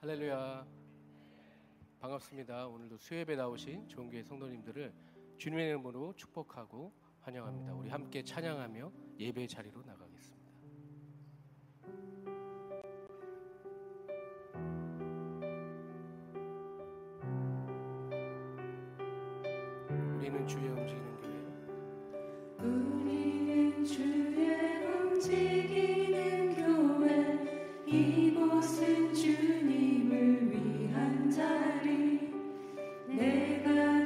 할렐루야. 반갑습니다. 오늘도 수협에 나오신 종교의 성도님들을 주님의 이름으로 축복하고 환영합니다. 우리 함께 찬양하며 예배 자리로 나가겠습니다. 이곳은 주님을 위한 자리. 내가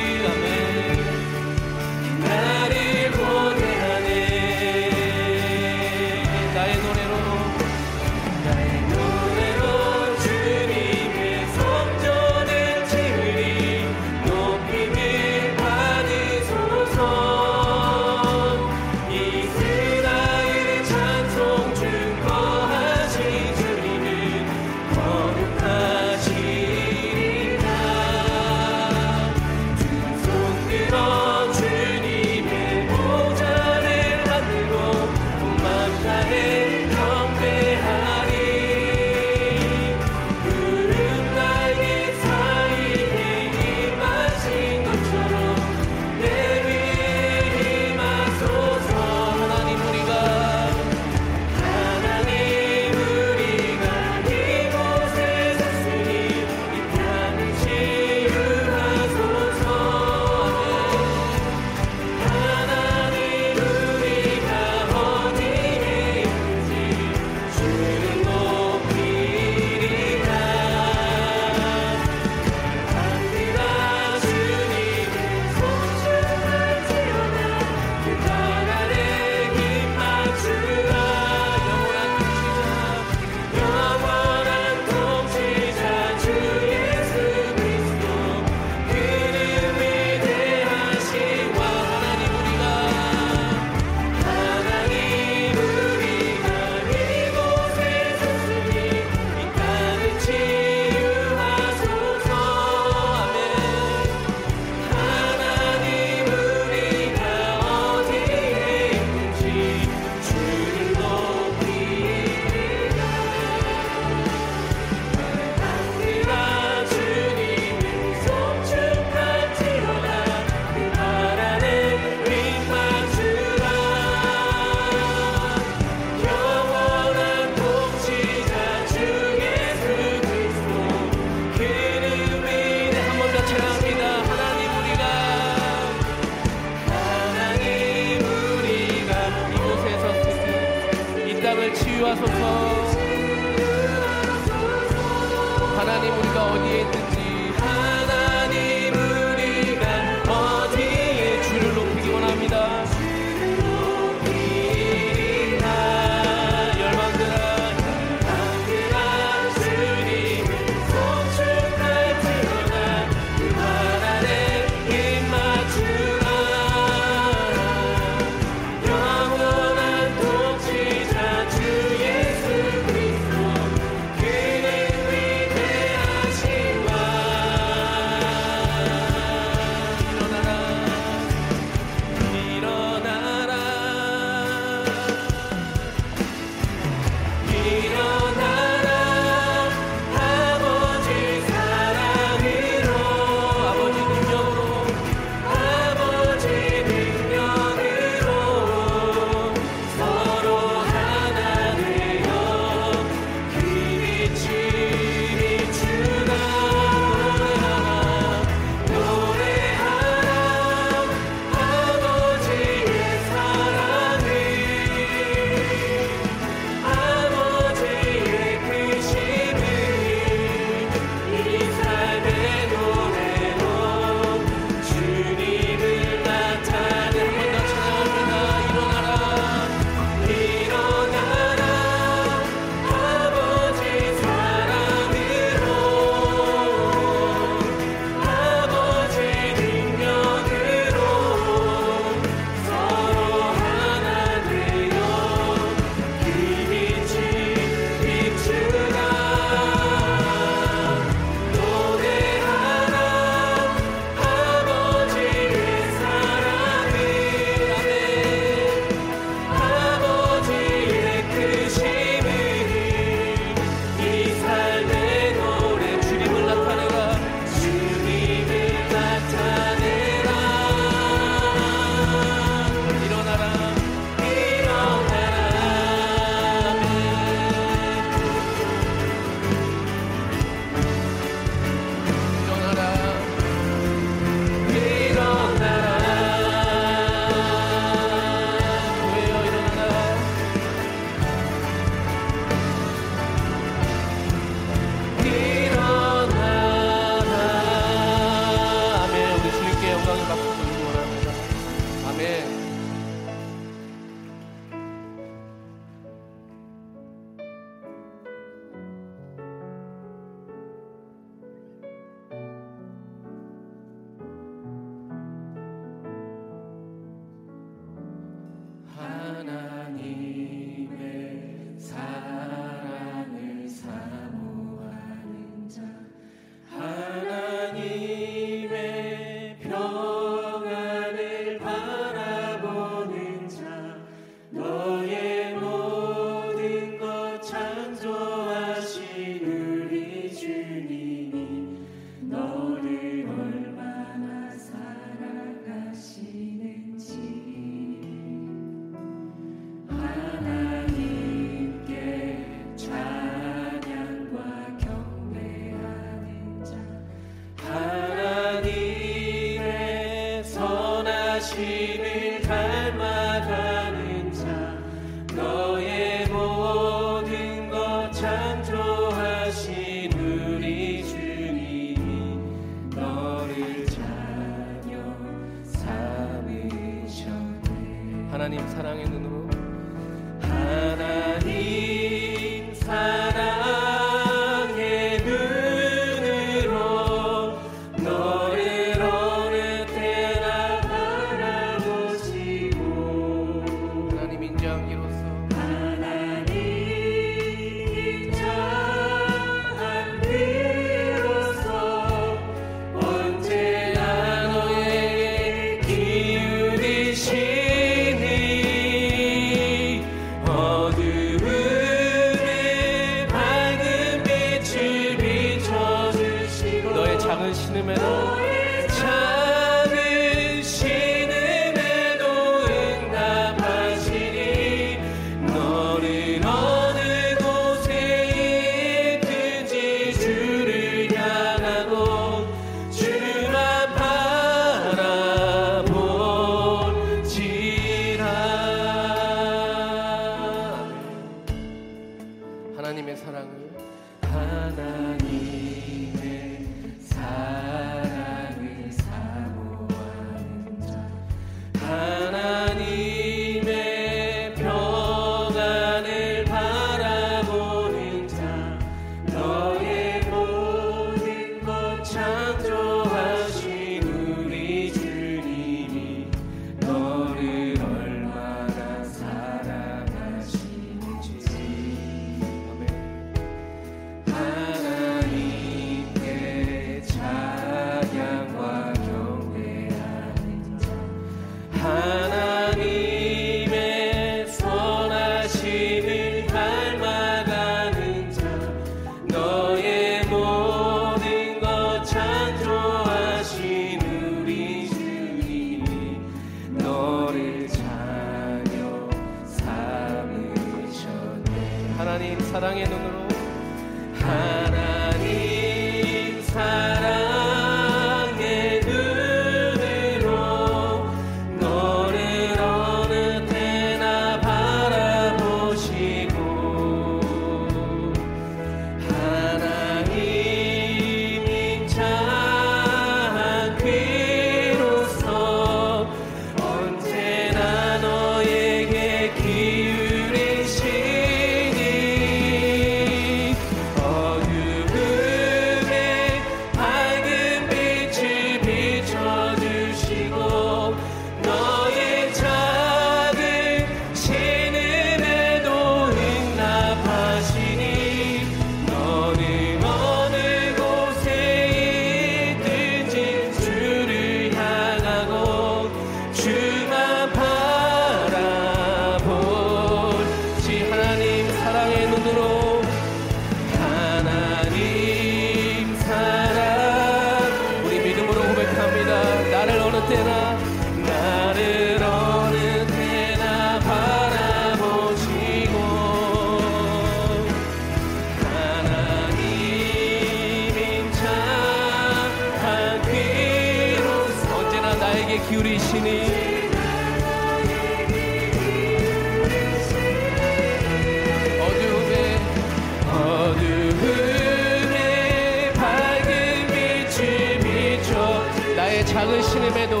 작은 신음에도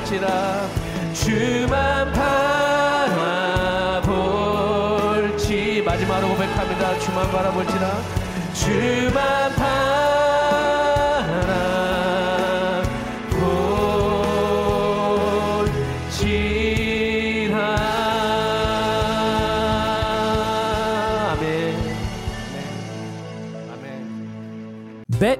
바라볼지라. 주만 바라볼지 마지막으로 고백합니다. 주만 바라볼지라. 주만 바라